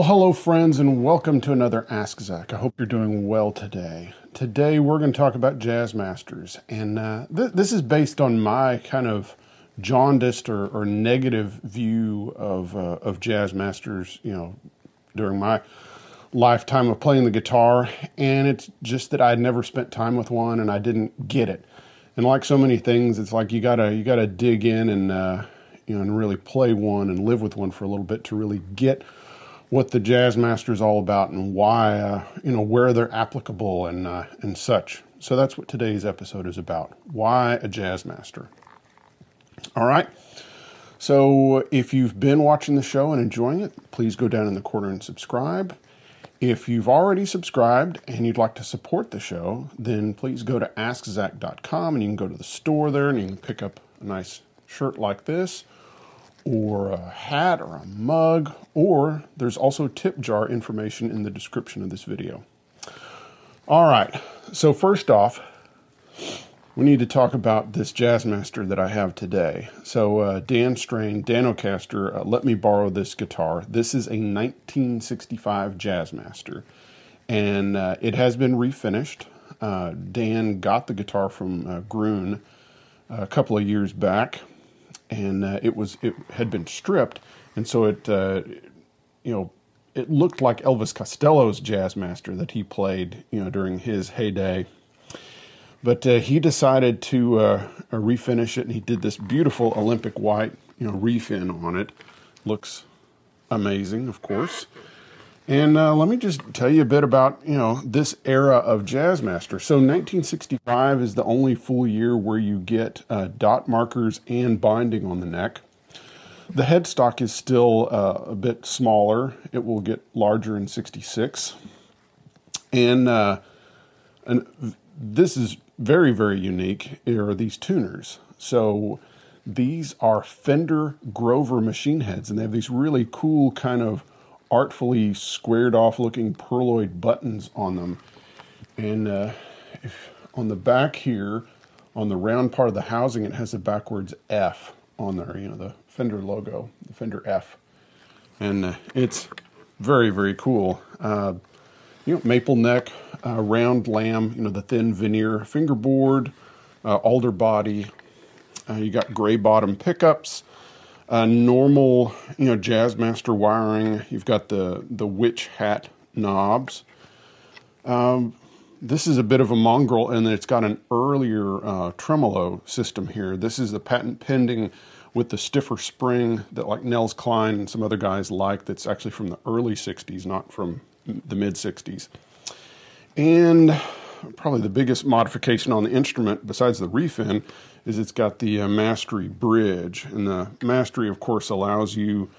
Well, hello, friends, and welcome to another Ask Zac. I hope you're doing well today. Today, we're going to talk about jazz masters, and uh, th- this is based on my kind of jaundiced or, or negative view of uh, of jazz masters. You know, during my lifetime of playing the guitar, and it's just that I'd never spent time with one, and I didn't get it. And like so many things, it's like you gotta you gotta dig in and uh, you know and really play one and live with one for a little bit to really get what the jazz master is all about and why, uh, you know, where they're applicable and uh, and such. So that's what today's episode is about. Why a jazz master? All right. So if you've been watching the show and enjoying it, please go down in the corner and subscribe. If you've already subscribed and you'd like to support the show, then please go to askzac.com and you can go to the store there and you can pick up a nice shirt like this or a hat or a mug, or there's also tip jar information in the description of this video. All right, so first off, we need to talk about this Jazzmaster that I have today. So, uh, Dan Strain, Danocaster, uh, let me borrow this guitar. This is a 1965 Jazzmaster, and uh, it has been refinished. Uh, Dan got the guitar from uh, Gruhn a couple of years back and uh, it was it had been stripped, and so it uh, you know it looked like Elvis Costello's jazz master that he played you know during his heyday. But uh, he decided to uh, refinish it, and he did this beautiful Olympic white you know refin on it. Looks amazing, of course. And uh, let me just tell you a bit about you know this era of Jazzmaster. So 1965 is the only full year where you get uh, dot markers and binding on the neck. The headstock is still uh, a bit smaller. It will get larger in 66, and uh, and this is very very unique. Are these tuners? So these are Fender Grover machine heads, and they have these really cool kind of artfully squared off looking pearloid buttons on them. And uh, if on the back here, on the round part of the housing, it has a backwards F on there, you know, the Fender logo, the Fender F. And uh, it's very, very cool. Uh, you know, maple neck, uh, round lamb, you know, the thin veneer fingerboard, uh, alder body. Uh, you got gray bottom pickups uh, normal, you know, Jazzmaster wiring. You've got the the witch hat knobs. Um, this is a bit of a mongrel, and it's got an earlier uh, tremolo system here. This is the patent pending with the stiffer spring that like Nels Cline and some other guys like. That's actually from the early '60s, not from the mid '60s. And probably the biggest modification on the instrument, besides the refin, is it's got the uh, Mastery bridge, and the Mastery, of course, allows you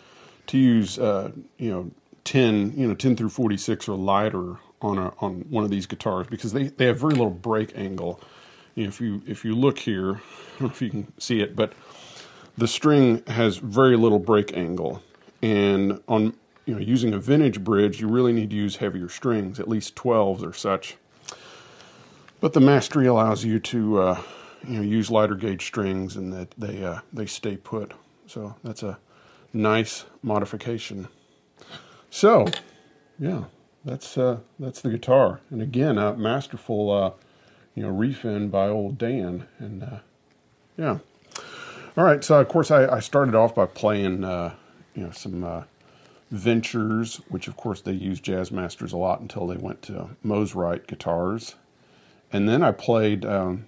to use uh, you know 10 you know 10 through 46 or lighter on a on one of these guitars because they, they have very little break angle. You know, if you if you look here, I don't know if you can see it, but the string has very little break angle, and on you know using a vintage bridge, you really need to use heavier strings, at least 12s or such. But the Mastery allows you to uh, you know use lighter gauge strings, and that they uh, they stay put. So that's a nice modification. So, yeah, that's uh, that's the guitar, and again, a masterful, uh, you know, refin by old Dan, and uh, yeah. All right, so of course I, I started off by playing, uh, you know, some uh, Ventures, which of course they used jazz masters a lot until they went to Mosrite guitars, and then I played. Um,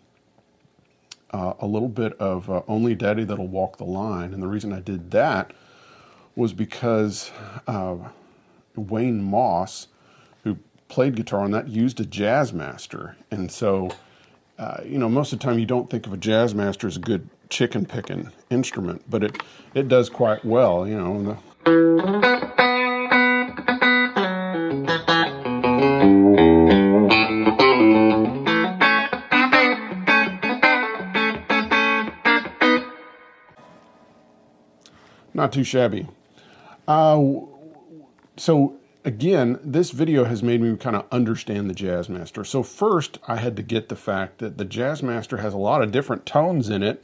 uh, a little bit of uh, Only Daddy That'll Walk the Line. And the reason I did that was because uh, Wayne Moss, who played guitar on that, used a Jazzmaster. And so, uh, you know, most of the time you don't think of a Jazzmaster as a good chicken picking instrument, but it, it does quite well, you know. Not too shabby. Uh, so again, this video has made me kind of understand the Jazzmaster. So first, I had to get the fact that the Jazzmaster has a lot of different tones in it,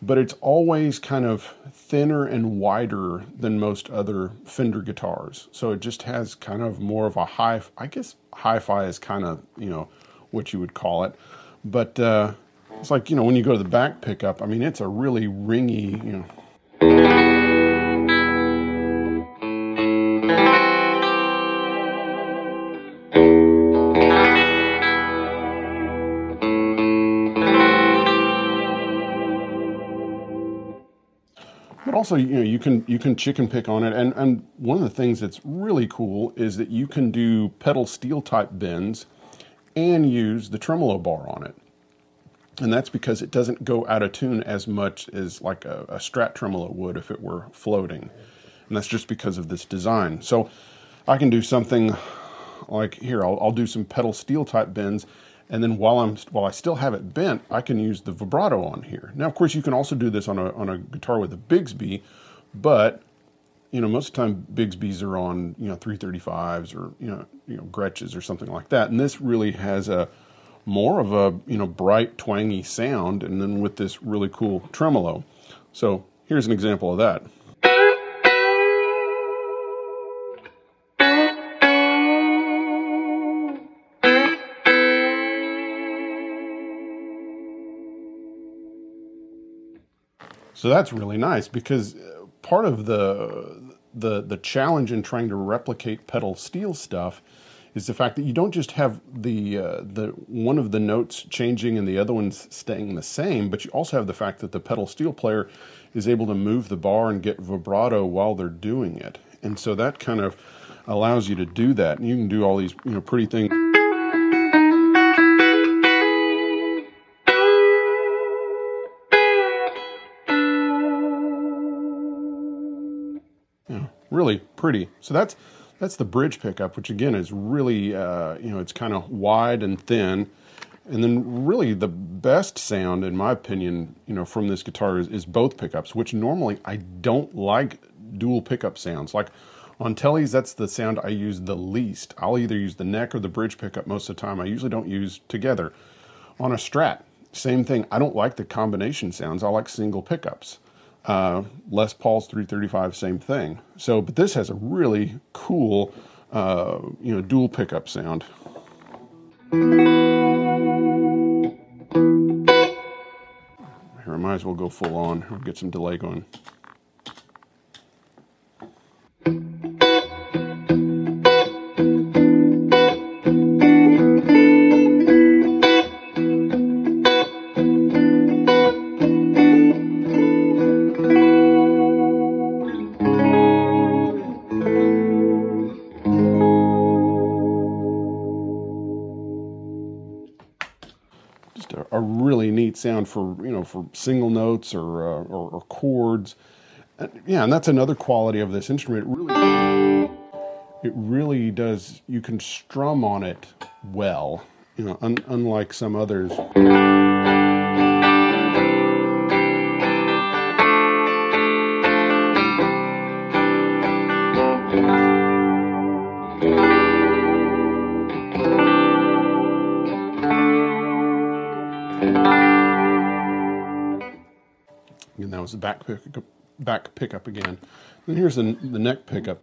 but it's always kind of thinner and wider than most other Fender guitars. So it just has kind of more of a high, I guess hi-fi is kind of, you know, what you would call it. But uh, it's like, you know, when you go to the back pickup, I mean, it's a really ringy, you know, also you know you can you can chicken pick on it. And and one of the things that's really cool is that you can do pedal steel type bends and use the tremolo bar on it. And that's because it doesn't go out of tune as much as like a, a strat tremolo would if it were floating. And that's just because of this design. So i can do something like here. I'll, I'll do some pedal steel type bends and then while I'm while I still have it bent, I can use the vibrato on here. Now, of course, you can also do this on a on a guitar with a Bigsby, but you know most of the time Bigsby's are on you know 335s or you know you know Gretsches or something like that, and this really has a more of a you know bright twangy sound, and then with this really cool tremolo. So here's an example of that. So that's really nice because uh, part of the the the challenge in trying to replicate pedal steel stuff is the fact that you don't just have the uh, the one of the notes changing and the other one's staying the same, but you also have the fact that the pedal steel player is able to move the bar and get vibrato while they're doing it, and so that kind of allows you to do that, and you can do all these you know pretty things. Really pretty. So that's that's the bridge pickup, which again is really uh, you know it's kind of wide and thin. And then really the best sound, in my opinion, you know, from this guitar is, is both pickups, which normally I don't like dual pickup sounds. Like on Tellys, that's the sound I use the least. I'll either use the neck or the bridge pickup most of the time. I usually don't use together. On a Strat, same thing. I don't like the combination sounds. I like single pickups. Uh, Les Paul's 335, same thing. So, but this has a really cool, uh, you know, dual pickup sound. Here, I might as well go full on get some delay going. Sound for you know for single notes or uh, or, or, chords. And, yeah, and that's another quality of this instrument. It really, it really does. You can strum on it well. You know, un, unlike some others. The back pickup, back pickup again. And here's the, the neck pickup.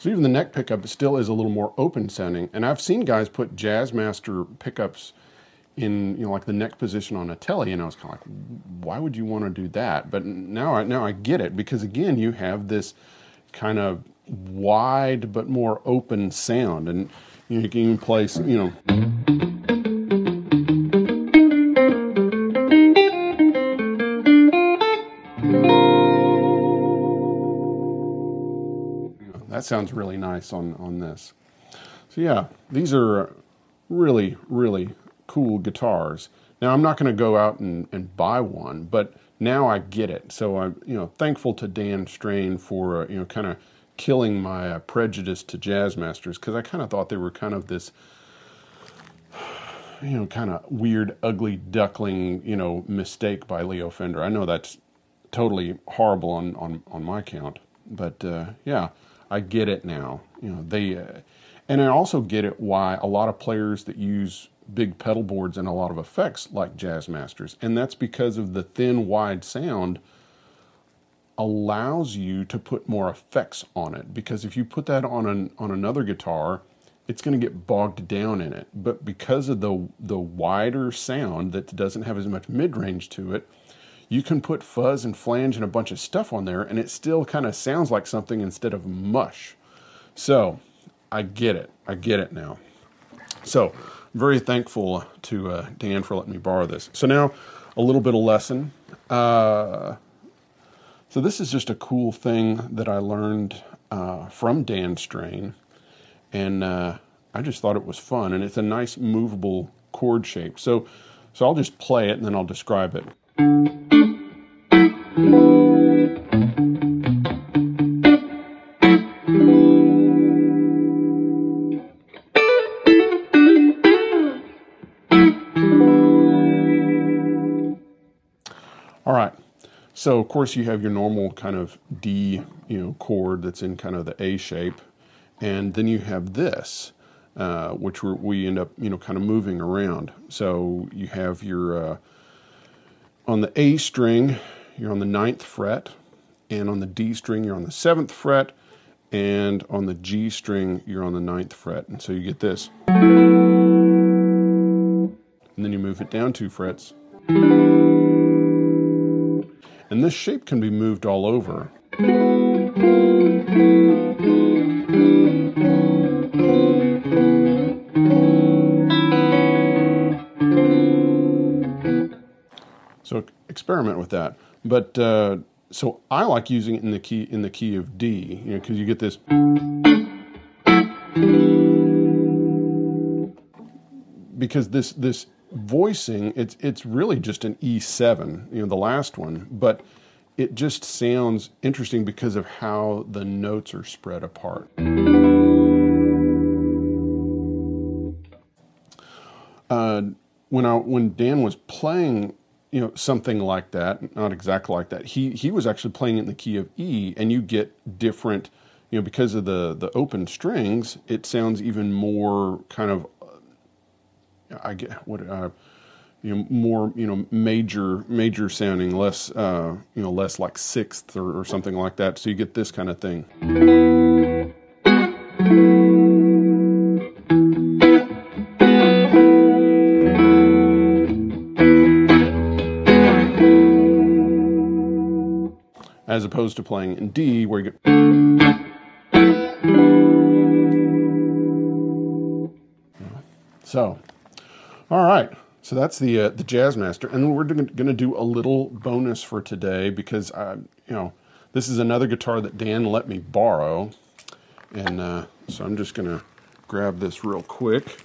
So even the neck pickup still is a little more open sounding. And I've seen guys put Jazzmaster pickups in you know like the neck position on a telly, and I was kind of like, why would you want to do that? But now I now I get it because again you have this kind of wide but more open sound, and you, can even play you know. That sounds really nice on, on this. So yeah, these are really, really cool guitars. Now I'm not going to go out and, and buy one, but now I get it. So I'm you know thankful to Dan Strain for uh, you know kind of killing my uh, prejudice to jazz masters because I kind of thought they were kind of this you know kind of weird, ugly duckling you know mistake by Leo Fender. I know that's totally horrible on on on my count, but uh, yeah. I get it now. You know, they, uh, and I also get it why a lot of players that use big pedal boards and a lot of effects like Jazz Masters, and that's because of the thin, wide sound allows you to put more effects on it. Because if you put that on an on another guitar, it's going to get bogged down in it. But because of the the wider sound that doesn't have as much mid range to it, you can put fuzz and flange and a bunch of stuff on there and it still kind of sounds like something instead of mush. So I get it. I get it now. So very thankful to uh, Dan for letting me borrow this. So now a little bit of lesson. Uh, so this is just a cool thing that I learned uh, from Dan Strain, and uh, I just thought it was fun. And it's a nice movable chord shape. So so I'll just play it and then I'll describe it. All right. So of course you have your normal kind of D, you know, chord that's in kind of the A shape, and then you have this, uh, which we end up, you know, kind of moving around. So you have your uh, on the A string, you're on the ninth fret, and on the D string, you're on the seventh fret, and on the G string, you're on the ninth fret. And so you get this. And then you move it down two frets. And this shape can be moved all over. So experiment with that. But uh, so I like using it in the key in the key of D, you know, because you get this. Because this this voicing, it's it's really just an E7, you know, the last one, but it just sounds interesting because of how the notes are spread apart. Uh, when I when Dan was playing you know something like that not exactly like that he he was actually playing it in the key of e and you get different you know because of the the open strings it sounds even more kind of i get what uh, you know more you know major major sounding less uh you know less like sixth or, or something like that so you get this kind of thing as opposed to playing in D where you get. So, all right. So that's the uh, the Jazzmaster, and we're going to do a little bonus for today because I, you know, this is another guitar that Dan let me borrow, and uh, so I'm just going to grab this real quick.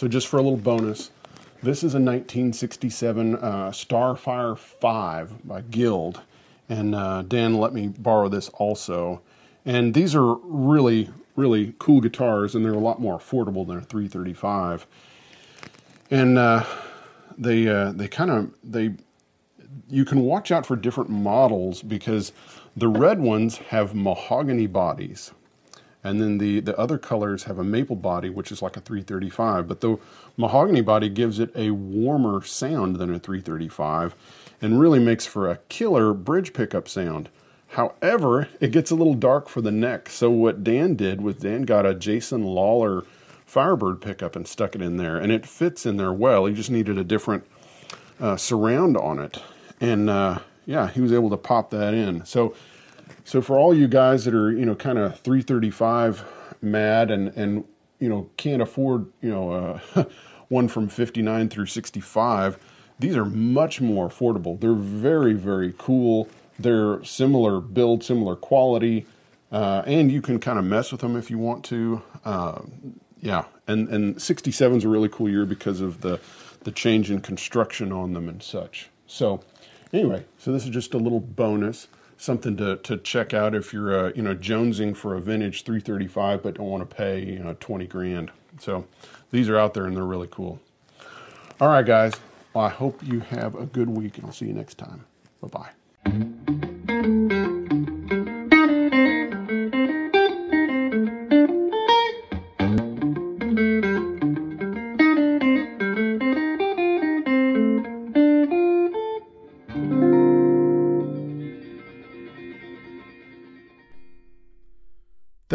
So just for a little bonus, this is a 1967 uh, Starfire 5 by Guild, and uh, Dan let me borrow this also. And these are really, really cool guitars, and they're a lot more affordable than a 335. And uh, they uh, they kind of they you can watch out for different models because the red ones have mahogany bodies and then the, the other colors have a maple body, which is like a 335. But the mahogany body gives it a warmer sound than a 335 and really makes for a killer bridge pickup sound. However, it gets a little dark for the neck. So what Dan did was Dan got a Jason Lollar Firebird pickup and stuck it in there, and it fits in there well. He just needed a different uh, surround on it, and uh, yeah, he was able to pop that in. So so for all you guys that are, you know, kind of 335 mad and and you know can't afford, you know, uh, one from 59 through 65, these are much more affordable. They're very very cool. They're similar build, similar quality, uh, and you can kind of mess with them if you want to. Uh, yeah, and and 67 is a really cool year because of the the change in construction on them and such. So anyway, so this is just a little bonus something to, to check out if you're uh, you know jonesing for a vintage 335 but don't want to pay you know 20 grand. So these are out there and they're really cool. All right guys. Well, i hope you have a good week and i'll see you next time. Bye bye